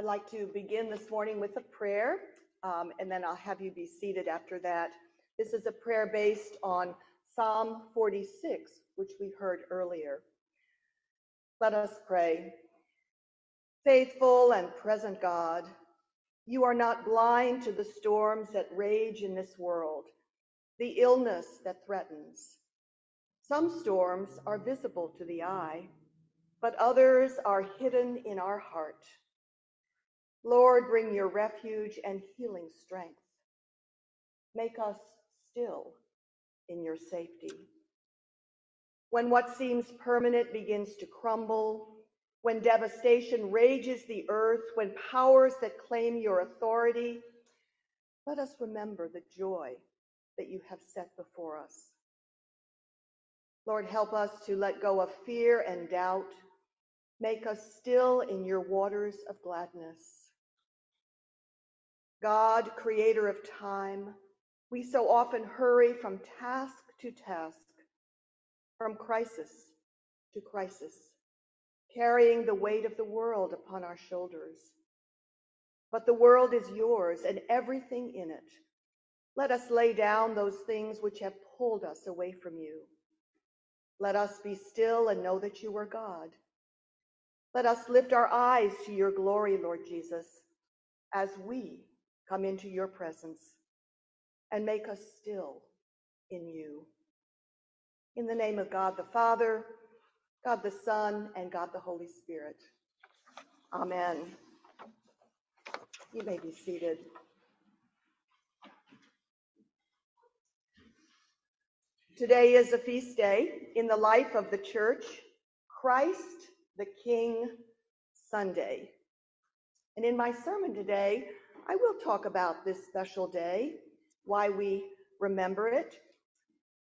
I'd like to begin this morning with a prayer, um, and then I'll have you be seated after that. This is a prayer based on Psalm 46, which we heard earlier. Let us pray. Faithful and present God, you are not blind to the storms that rage in this world, the illness that threatens. Some storms are visible to the eye, but others are hidden in our heart. Lord, bring your refuge and healing strength. Make us still in your safety. When what seems permanent begins to crumble, when devastation rages the earth, when powers that claim your authority, let us remember the joy that you have set before us. Lord, help us to let go of fear and doubt. Make us still in your waters of gladness. God, creator of time, we so often hurry from task to task, from crisis to crisis, carrying the weight of the world upon our shoulders. But the world is yours and everything in it. Let us lay down those things which have pulled us away from you. Let us be still and know that you are God. Let us lift our eyes to your glory, Lord Jesus, as we come into your presence and make us still in you. In the name of God the Father, God the Son, and God the Holy Spirit. Amen. You may be seated. Today is a feast day in the life of the church, Christ the King Sunday. And in my sermon today, I will talk about this special day, why we remember it.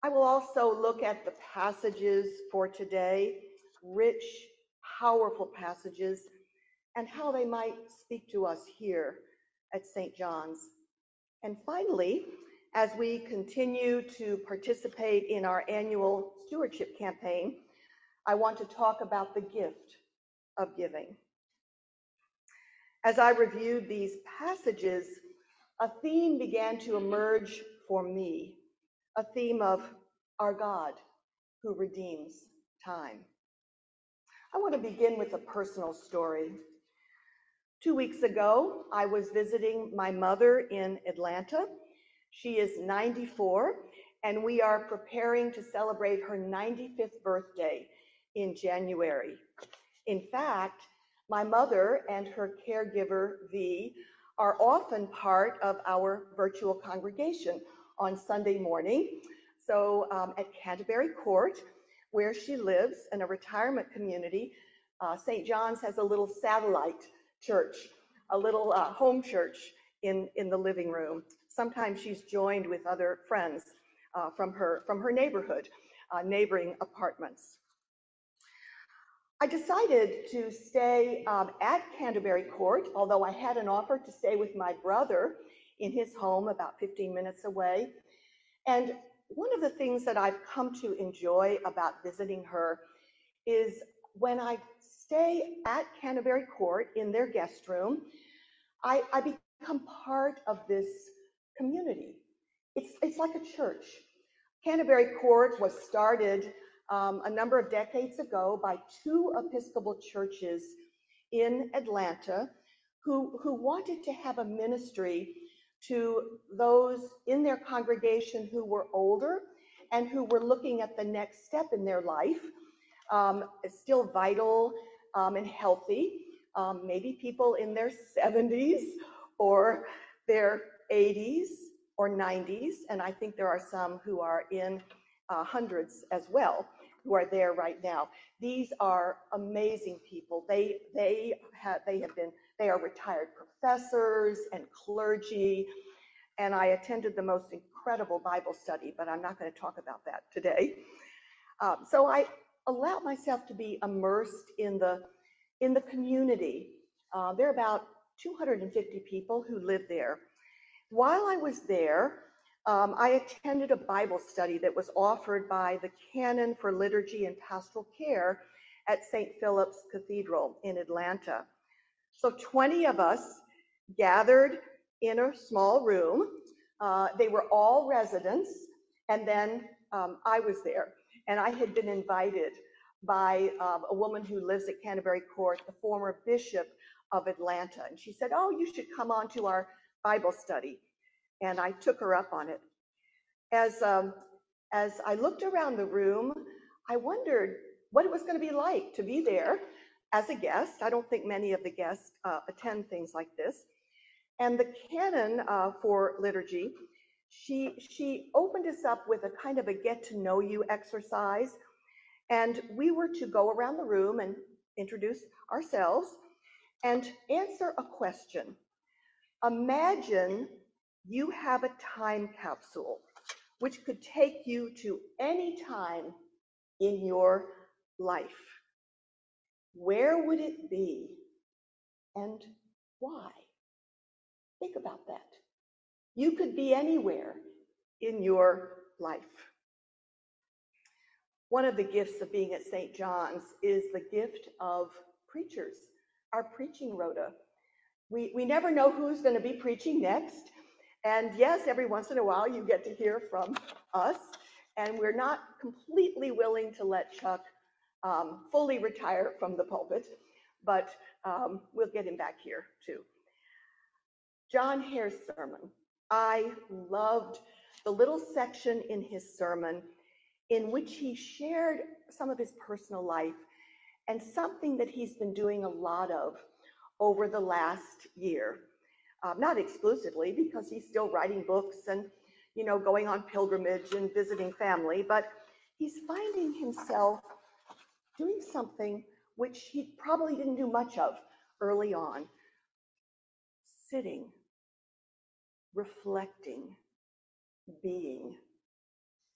I will also look at the passages for today, rich, powerful passages, and how they might speak to us here at St. John's. And finally, as we continue to participate in our annual stewardship campaign, I want to talk about the gift of giving. As I reviewed these passages, a theme began to emerge for me, a theme of our God who redeems time. I want to begin with a personal story. Two weeks ago, I was visiting my mother in Atlanta. She is 94, and we are preparing to celebrate her 95th birthday in January. In fact, my mother and her caregiver, V, are often part of our virtual congregation on Sunday morning. So um, at Canterbury Court, where she lives in a retirement community, uh, St. John's has a little satellite church, a little uh, home church in, in the living room. Sometimes she's joined with other friends uh, from, her, from her neighborhood, uh, neighboring apartments. I decided to stay um, at Canterbury Court, although I had an offer to stay with my brother in his home about 15 minutes away. And one of the things that I've come to enjoy about visiting her is when I stay at Canterbury Court in their guest room, I, I become part of this community. It's, it's like a church. Canterbury Court was started um, a number of decades ago by two Episcopal churches in Atlanta who, who wanted to have a ministry to those in their congregation who were older and who were looking at the next step in their life, um, still vital um, and healthy, um, maybe people in their 70s or their 80s or 90s, and I think there are some who are in uh, hundreds as well who are there right now. These are amazing people. They they have they have been they are retired professors and clergy, and I attended the most incredible Bible study, but I'm not going to talk about that today. Um, so I allowed myself to be immersed in the in the community. Uh, there are about 250 people who live there. While I was there, um, I attended a Bible study that was offered by the Canon for Liturgy and Pastoral Care at St. Philip's Cathedral in Atlanta. So 20 of us gathered in a small room. Uh, they were all residents, and then um, I was there. And I had been invited by um, a woman who lives at Canterbury Court, the former bishop of Atlanta. And she said, Oh, you should come on to our Bible study. And I took her up on it. As, um, as I looked around the room, I wondered what it was going to be like to be there as a guest. I don't think many of the guests uh, attend things like this. And the canon uh, for liturgy, she, she opened us up with a kind of a get to know you exercise. And we were to go around the room and introduce ourselves and answer a question. Imagine you have a time capsule which could take you to any time in your life. Where would it be and why? Think about that. You could be anywhere in your life. One of the gifts of being at St. John's is the gift of preachers, our preaching rota. We, we never know who's going to be preaching next. And yes, every once in a while you get to hear from us. And we're not completely willing to let Chuck um, fully retire from the pulpit, but um, we'll get him back here too. John Hare's sermon. I loved the little section in his sermon in which he shared some of his personal life and something that he's been doing a lot of over the last year. Um, not exclusively, because he's still writing books and, you know, going on pilgrimage and visiting family, but he's finding himself doing something which he probably didn't do much of early on sitting reflecting, being,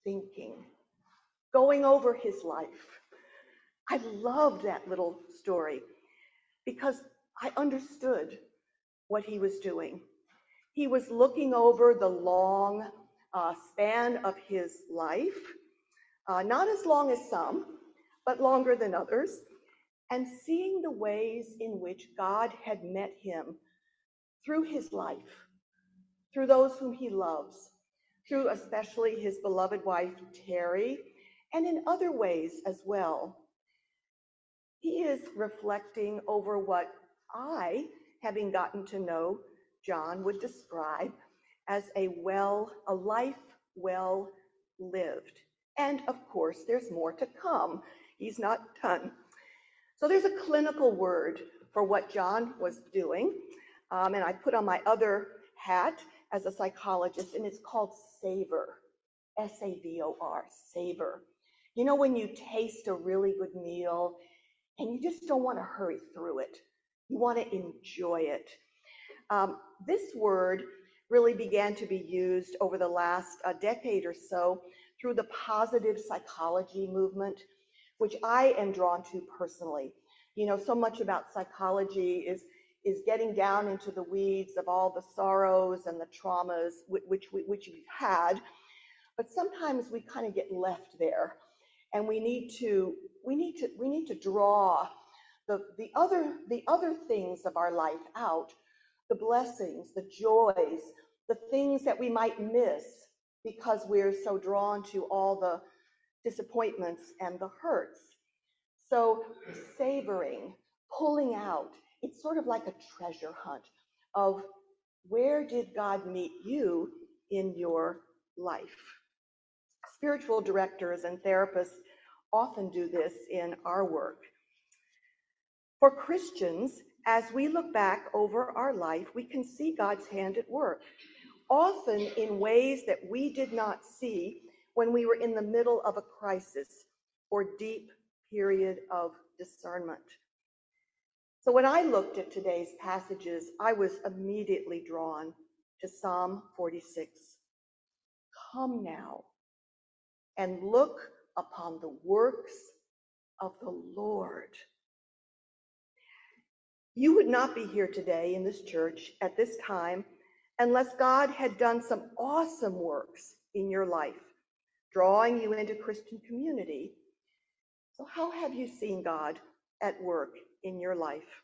thinking, going over his life. I loved that little story because I understood what he was doing. He was looking over the long uh, span of his life, uh, not as long as some, but longer than others, and seeing the ways in which God had met him through his life through those whom he loves, through especially his beloved wife, Terry, and in other ways as well. He is reflecting over what I, having gotten to know John, would describe as a well, a life well lived. And of course, there's more to come. He's not done. So there's a clinical word for what John was doing. Um, and I put on my other hat as a psychologist, and it's called savor. S A V O R, savor. You know, when you taste a really good meal and you just don't want to hurry through it, you want to enjoy it. Um, this word really began to be used over the last uh, decade or so through the positive psychology movement, which I am drawn to personally. You know, so much about psychology is is getting down into the weeds of all the sorrows and the traumas which, we, which we've had. But sometimes we kind of get left there and we need to, we need to, we need to draw the, the other, the other things of our life out, the blessings, the joys, the things that we might miss because we're so drawn to all the disappointments and the hurts. So savoring, pulling out, it's sort of like a treasure hunt of where did God meet you in your life? Spiritual directors and therapists often do this in our work. For Christians, as we look back over our life, we can see God's hand at work, often in ways that we did not see when we were in the middle of a crisis or deep period of discernment. So when I looked at today's passages, I was immediately drawn to Psalm 46. Come now and look upon the works of the Lord. You would not be here today in this church at this time unless God had done some awesome works in your life, drawing you into Christian community. So, how have you seen God at work in your life.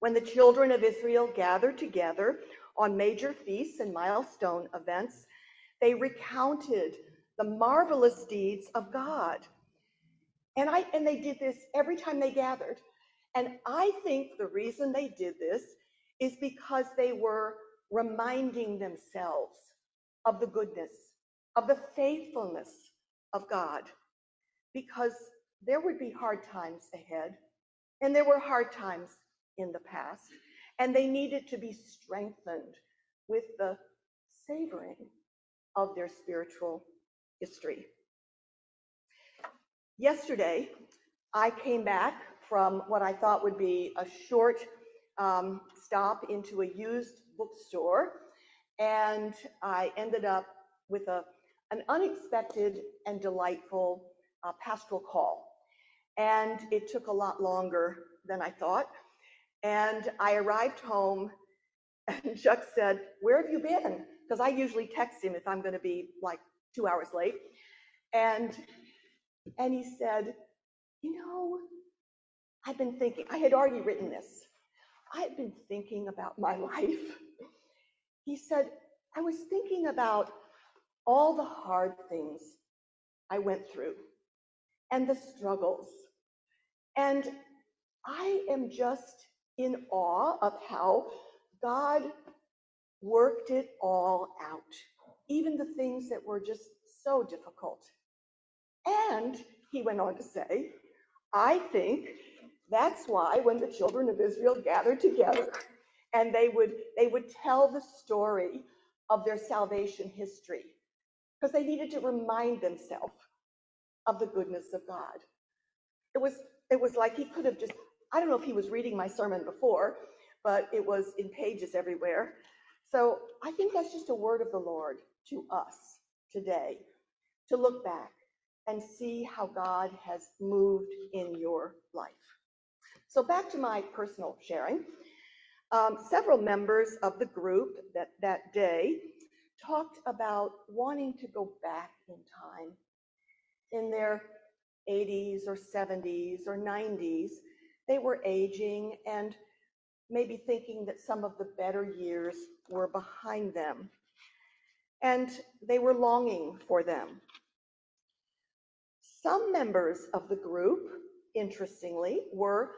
When the children of Israel gathered together on major feasts and milestone events, they recounted the marvelous deeds of God. And I and they did this every time they gathered. And I think the reason they did this is because they were reminding themselves of the goodness, of the faithfulness of God. Because there would be hard times ahead, and there were hard times in the past, and they needed to be strengthened with the savoring of their spiritual history. Yesterday, I came back from what I thought would be a short um, stop into a used bookstore, and I ended up with a, an unexpected and delightful uh, pastoral call. And it took a lot longer than I thought. And I arrived home, and Chuck said, Where have you been? Because I usually text him if I'm going to be like two hours late. And and he said, You know, I've been thinking, I had already written this. I've been thinking about my life. He said, I was thinking about all the hard things I went through and the struggles. And I am just in awe of how God worked it all out, even the things that were just so difficult. And he went on to say, I think that's why when the children of Israel gathered together and they would they would tell the story of their salvation history because they needed to remind themselves of the goodness of God. It was it was like he could have just I don't know if he was reading my sermon before, but it was in pages everywhere. So I think that's just a word of the Lord to us today to look back and see how God has moved in your life. So back to my personal sharing. Um, several members of the group that, that day talked about wanting to go back in time in their 80s or 70s or 90s. They were aging and maybe thinking that some of the better years were behind them. And they were longing for them. Some members of the group, interestingly, were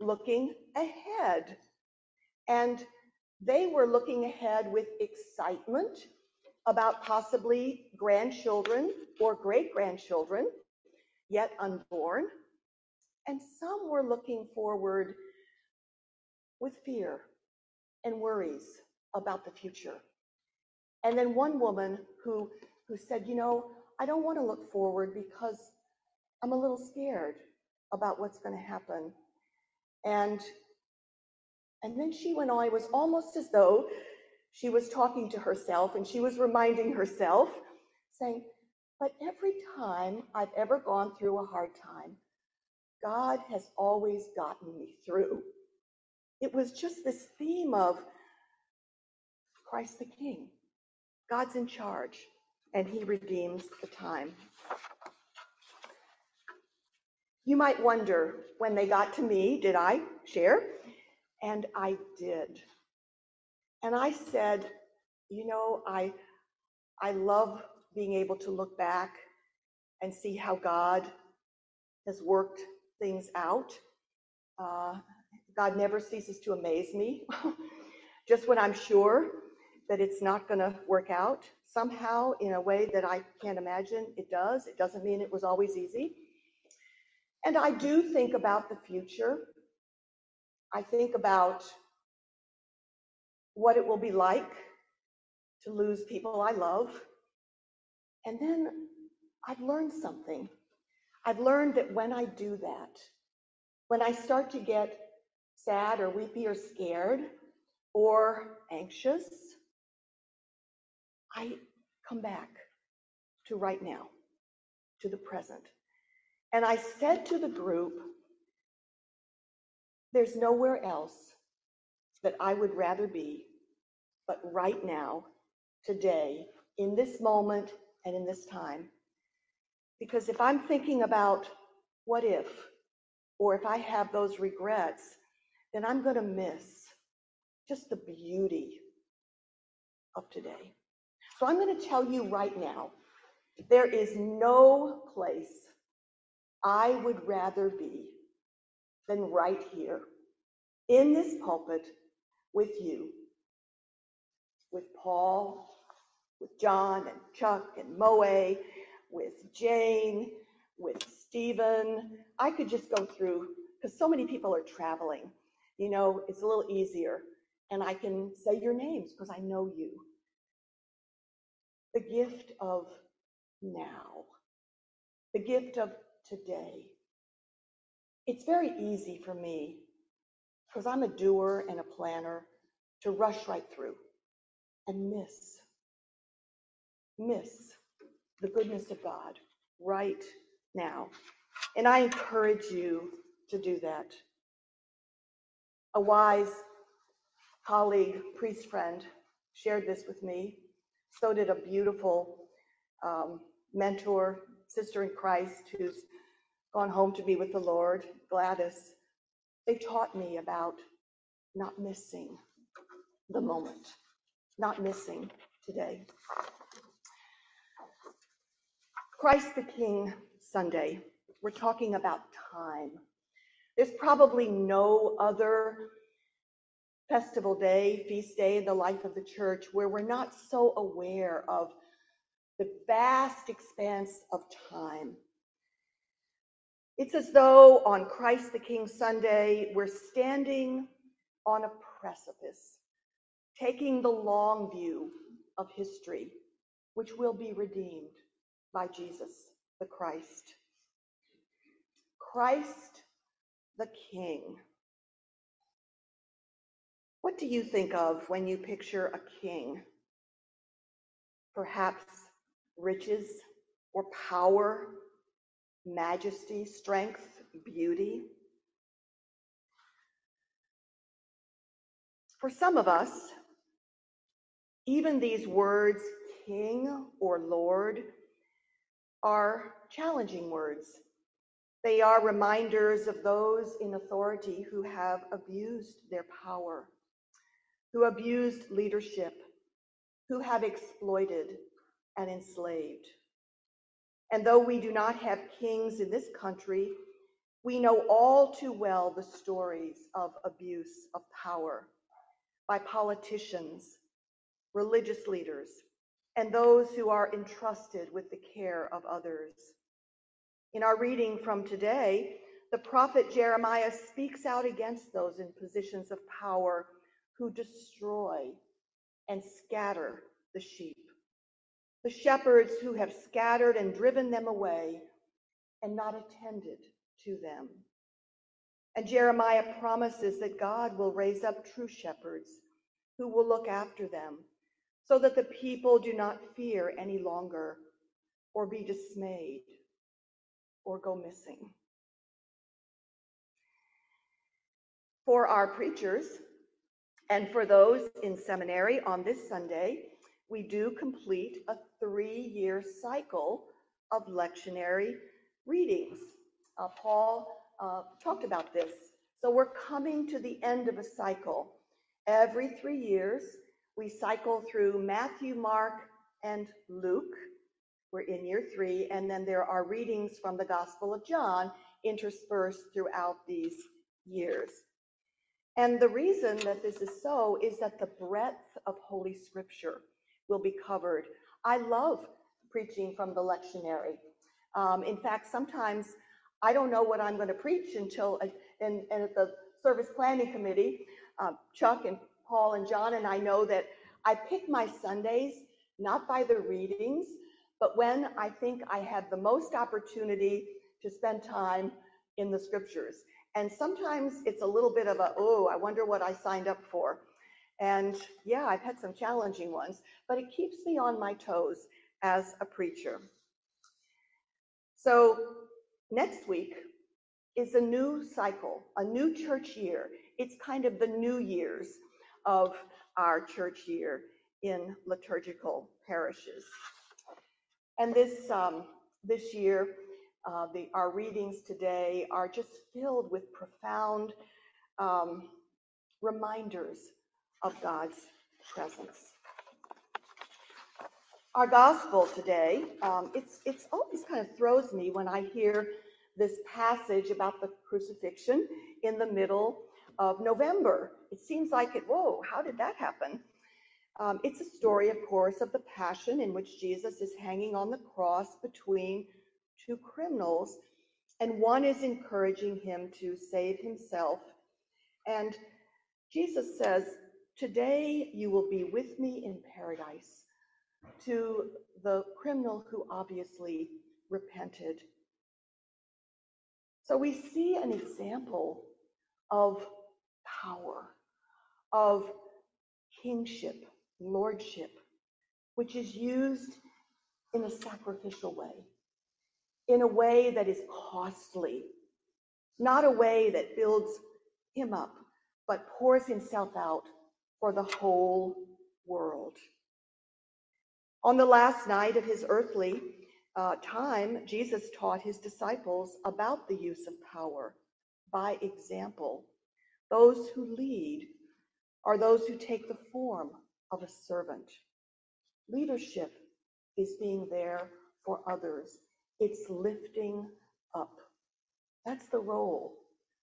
looking ahead. And they were looking ahead with excitement about possibly grandchildren or great grandchildren yet unborn. And some were looking forward with fear and worries about the future. And then one woman who, who said, You know, I don't want to look forward because I'm a little scared about what's going to happen. And and then she went on, it was almost as though she was talking to herself and she was reminding herself, saying, But every time I've ever gone through a hard time, God has always gotten me through. It was just this theme of Christ the King. God's in charge and he redeems the time. You might wonder when they got to me, did I share? And I did. And I said, you know, I I love being able to look back and see how God has worked things out. Uh, God never ceases to amaze me. Just when I'm sure that it's not going to work out, somehow in a way that I can't imagine it does. It doesn't mean it was always easy. And I do think about the future. I think about what it will be like to lose people I love. And then I've learned something. I've learned that when I do that, when I start to get sad or weepy or scared or anxious, I come back to right now, to the present. And I said to the group, there's nowhere else that I would rather be but right now, today, in this moment and in this time. Because if I'm thinking about what if, or if I have those regrets, then I'm going to miss just the beauty of today. So I'm going to tell you right now there is no place I would rather be than right here in this pulpit with you, with Paul, with John and Chuck and Moe, with Jane, with Stephen. I could just go through because so many people are traveling. You know, it's a little easier. And I can say your names because I know you. The gift of now, the gift of today. It's very easy for me because I'm a doer and a planner to rush right through and miss, miss the goodness of God right now. And I encourage you to do that. A wise colleague, priest friend, shared this with me. So did a beautiful um, mentor, sister in Christ, who's gone home to be with the Lord, Gladys. They taught me about not missing the moment, not missing today. Christ the King Sunday, we're talking about time. There's probably no other festival day, feast day in the life of the church where we're not so aware of the vast expanse of time. It's as though on Christ the King Sunday, we're standing on a precipice, taking the long view of history, which will be redeemed by Jesus the Christ. Christ the King. What do you think of when you picture a king? Perhaps riches or power, majesty, strength, beauty. For some of us, even these words, king or lord, are challenging words. They are reminders of those in authority who have abused their power, who abused leadership, who have exploited and enslaved. And though we do not have kings in this country, we know all too well the stories of abuse of power by politicians, religious leaders, and those who are entrusted with the care of others. In our reading from today, the prophet Jeremiah speaks out against those in positions of power who destroy and scatter the sheep the shepherds who have scattered and driven them away and not attended to them. And Jeremiah promises that God will raise up true shepherds who will look after them so that the people do not fear any longer or be dismayed or go missing. For our preachers and for those in seminary on this Sunday, we do complete a three-year cycle of lectionary readings. Uh, Paul uh, talked about this. So we're coming to the end of a cycle. Every three years, we cycle through Matthew, Mark, and Luke. We're in year three, and then there are readings from the Gospel of John interspersed throughout these years. And the reason that this is so is that the breadth of Holy Scripture will be covered. I love preaching from the lectionary. Um, in fact, sometimes I don't know what I'm going to preach until, uh, and, and at the service planning committee, uh, Chuck and Paul and John and I know that I pick my Sundays not by the readings, but when I think I have the most opportunity to spend time in the scriptures. And sometimes it's a little bit of a, oh, I wonder what I signed up for. And yeah, I've had some challenging ones, but it keeps me on my toes as a preacher. So next week is a new cycle, a new church year. It's kind of the new years of our church year in liturgical parishes. And this, um, this year, uh, the, our readings today are just filled with profound um, reminders of God's presence. Our gospel today, um, it's, it's always kind of throws me when I hear this passage about the crucifixion in the middle of November. It seems like it, whoa, how did that happen? Um, it's a story, of course, of the passion in which Jesus is hanging on the cross between two criminals, and one is encouraging him to save himself. And Jesus says, Today you will be with me in paradise, to the criminal who obviously repented. So we see an example of power, of kingship, lordship, which is used in a sacrificial way, in a way that is costly, not a way that builds him up, but pours himself out for the whole world. On the last night of his earthly uh, time, Jesus taught his disciples about the use of power by example. Those who lead are those who take the form of a servant. Leadership is being there for others, it's lifting up. That's the role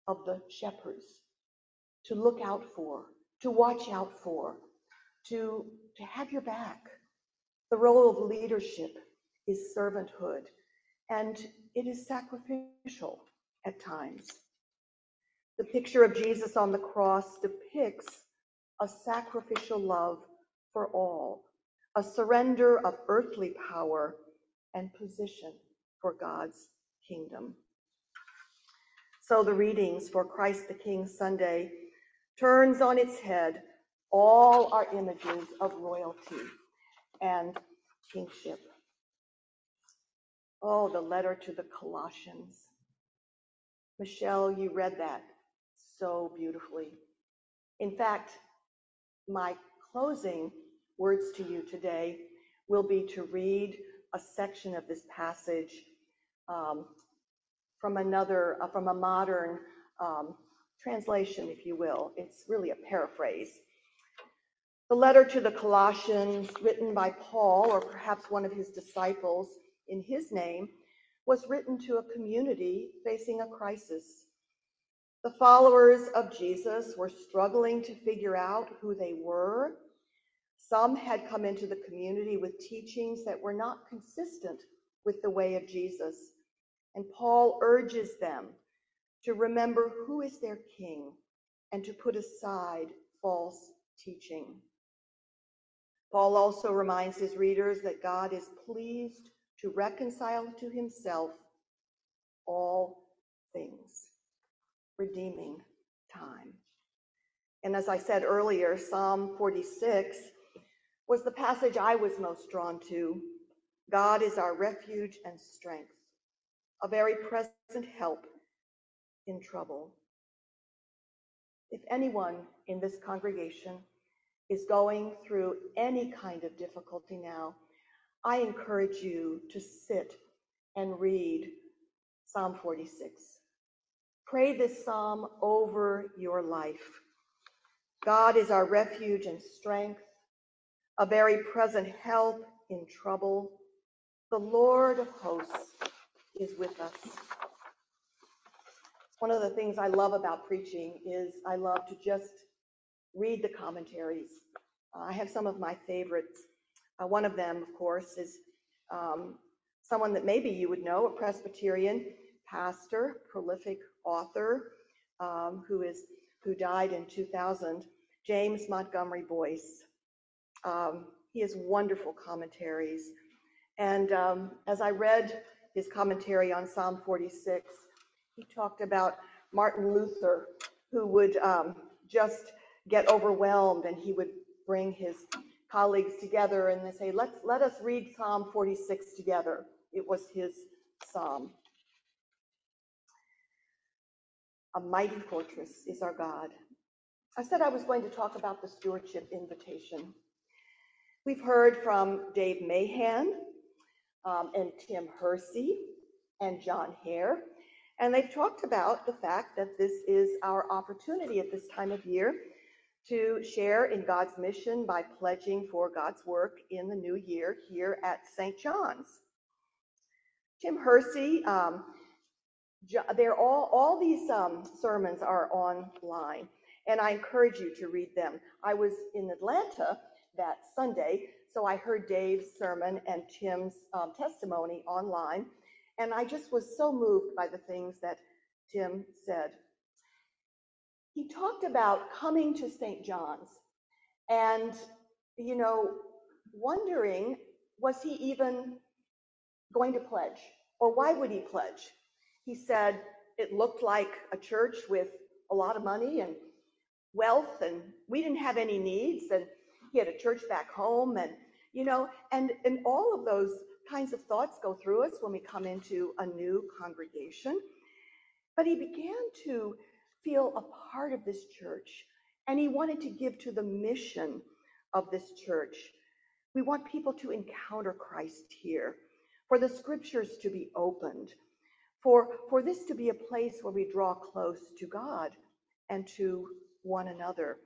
of the shepherds to look out for, to watch out for, to, to have your back. The role of leadership is servanthood, and it is sacrificial at times. The picture of Jesus on the cross depicts a sacrificial love for all, a surrender of earthly power and position for God's kingdom. So the readings for Christ the King Sunday turns on its head all our images of royalty and kingship. Oh, the letter to the Colossians. Michelle, you read that so beautifully. In fact, my closing words to you today will be to read a section of this passage um, from another, uh, from a modern um, translation, if you will. It's really a paraphrase. The letter to the Colossians, written by Paul, or perhaps one of his disciples in his name, was written to a community facing a crisis. The followers of Jesus were struggling to figure out who they were. Some had come into the community with teachings that were not consistent with the way of Jesus. And Paul urges them to remember who is their king and to put aside false teaching. Paul also reminds his readers that God is pleased to reconcile to himself all things redeeming time. And as I said earlier, Psalm 46 was the passage I was most drawn to. God is our refuge and strength, a very present help in trouble. If anyone in this congregation is going through any kind of difficulty now, I encourage you to sit and read Psalm 46. Pray this psalm over your life. God is our refuge and strength, a very present help in trouble. The Lord of hosts is with us. One of the things I love about preaching is I love to just read the commentaries. Uh, I have some of my favorites. Uh, one of them, of course, is um, someone that maybe you would know, a Presbyterian pastor, prolific author um, who is who died in 2000, James Montgomery Boice. Um, he has wonderful commentaries. And um, as I read his commentary on Psalm 46, he talked about Martin Luther, who would um, just get overwhelmed and he would bring his colleagues together and they say, Let's, let us read Psalm 46 together. It was his psalm. A mighty fortress is our God. I said I was going to talk about the stewardship invitation. We've heard from Dave Mahan um, and Tim Hersey and John Hare And they've talked about the fact that this is our opportunity at this time of year to share in God's mission by pledging for God's work in the new year here at St. John's. Tim Hersey, um, they're all, all these um, sermons are online, and I encourage you to read them. I was in Atlanta that Sunday, so I heard Dave's sermon and Tim's um, testimony online, and I just was so moved by the things that Tim said. He talked about coming to St. John's and, you know, wondering was he even going to pledge or why would he pledge? He said it looked like a church with a lot of money and wealth, and we didn't have any needs. And he had a church back home, and you know, and and all of those kinds of thoughts go through us when we come into a new congregation. But he began to feel a part of this church, and he wanted to give to the mission of this church. We want people to encounter Christ here, for the scriptures to be opened, for, for this to be a place where we draw close to God and to one another.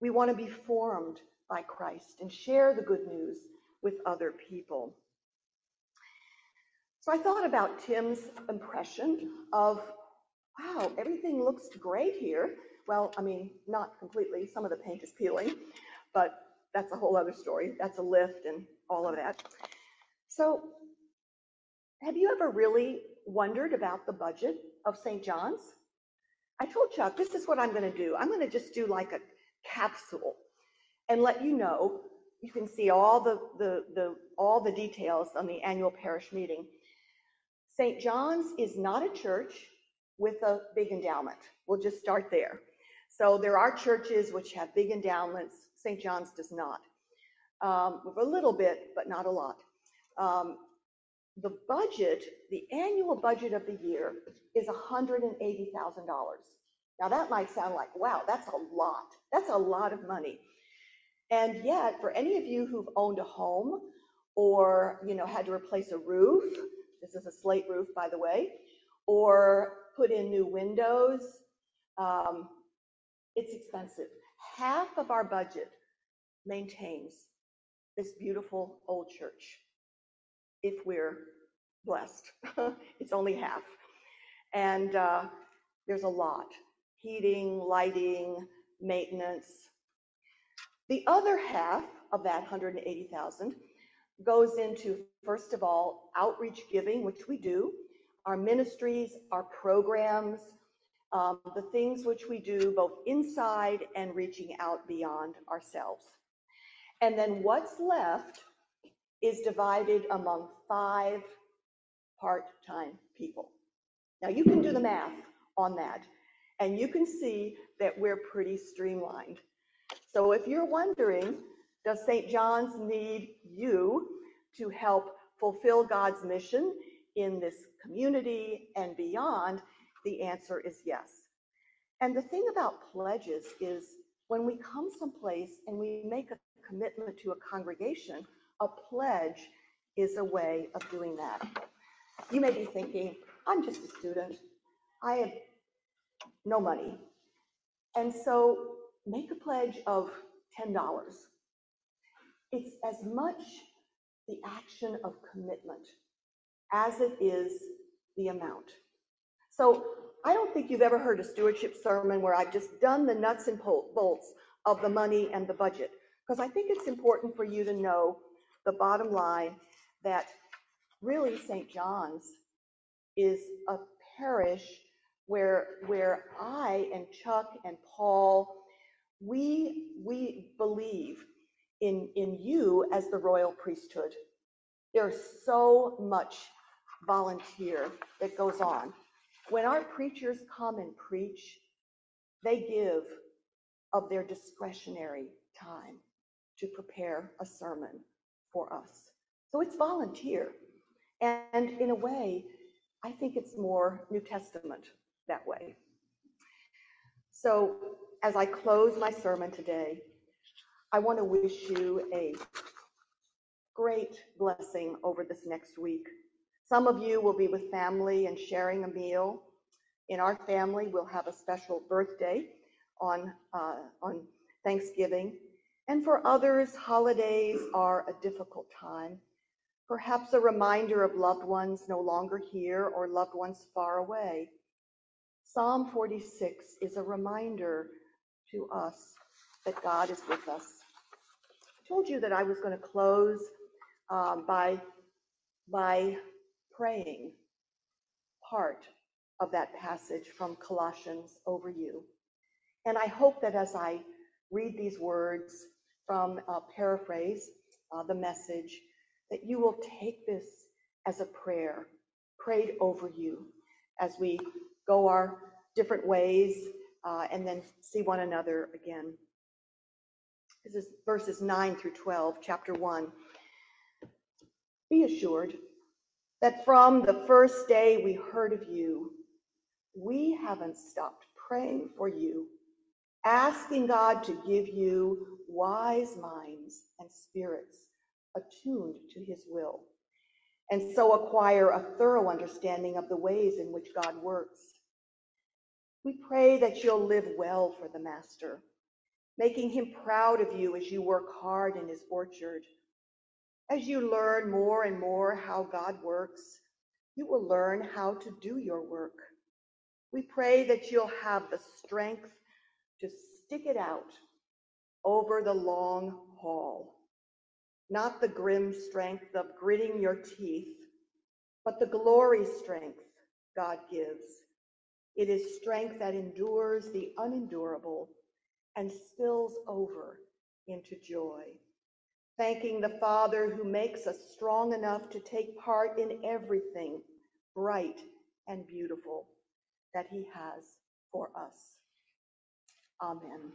We want to be formed by Christ and share the good news with other people. So I thought about Tim's impression of, wow, everything looks great here. Well, I mean, not completely. Some of the paint is peeling, but that's a whole other story. That's a lift and all of that. So have you ever really wondered about the budget of St. John's? I told Chuck, this is what I'm going to do. I'm going to just do like a capsule and let you know. You can see all the, the, the, all the details on the annual parish meeting. St. John's is not a church with a big endowment. We'll just start there. So there are churches which have big endowments. St. John's does not. Um, with a little bit, but not a lot. Um, the budget, the annual budget of the year is $180,000. Now that might sound like, wow, that's a lot. That's a lot of money. And yet, for any of you who've owned a home or, you know, had to replace a roof, this is a slate roof, by the way, or put in new windows, um, it's expensive. Half of our budget maintains this beautiful old church if we're blessed. it's only half. And uh, there's a lot heating, lighting, maintenance. The other half of that 180,000 goes into, first of all, outreach giving, which we do, our ministries, our programs, um, the things which we do both inside and reaching out beyond ourselves. And then what's left is divided among five part-time people. Now you can do the math on that and you can see that we're pretty streamlined. So if you're wondering, does St. John's need you to help fulfill God's mission in this community and beyond? The answer is yes. And the thing about pledges is when we come someplace and we make a commitment to a congregation, a pledge is a way of doing that. You may be thinking, I'm just a student. I have no money. And so make a pledge of $10. It's as much the action of commitment as it is the amount. So I don't think you've ever heard a stewardship sermon where I've just done the nuts and bolts of the money and the budget, because I think it's important for you to know the bottom line that really St. John's is a parish where where I and Chuck and Paul we we believe in in you as the royal priesthood. There's so much volunteer that goes on. When our preachers come and preach, they give of their discretionary time to prepare a sermon for us. So it's volunteer. And in a way, I think it's more New Testament that way. So as I close my sermon today, I want to wish you a great blessing over this next week. Some of you will be with family and sharing a meal. In our family, we'll have a special birthday on, uh, on Thanksgiving. And for others, holidays are a difficult time. Perhaps a reminder of loved ones no longer here or loved ones far away. Psalm 46 is a reminder to us that God is with us. Told you that I was going to close um, by, by praying part of that passage from Colossians over you. And I hope that as I read these words from uh, paraphrase uh, the message, that you will take this as a prayer prayed over you as we go our different ways uh, and then see one another again. This is verses 9 through 12, chapter 1. Be assured that from the first day we heard of you, we haven't stopped praying for you, asking God to give you wise minds and spirits attuned to his will, and so acquire a thorough understanding of the ways in which God works. We pray that you'll live well for the Master, making him proud of you as you work hard in his orchard. As you learn more and more how God works, you will learn how to do your work. We pray that you'll have the strength to stick it out over the long haul. Not the grim strength of gritting your teeth, but the glory strength God gives it is strength that endures the unendurable and spills over into joy. Thanking the Father who makes us strong enough to take part in everything bright and beautiful that He has for us. Amen.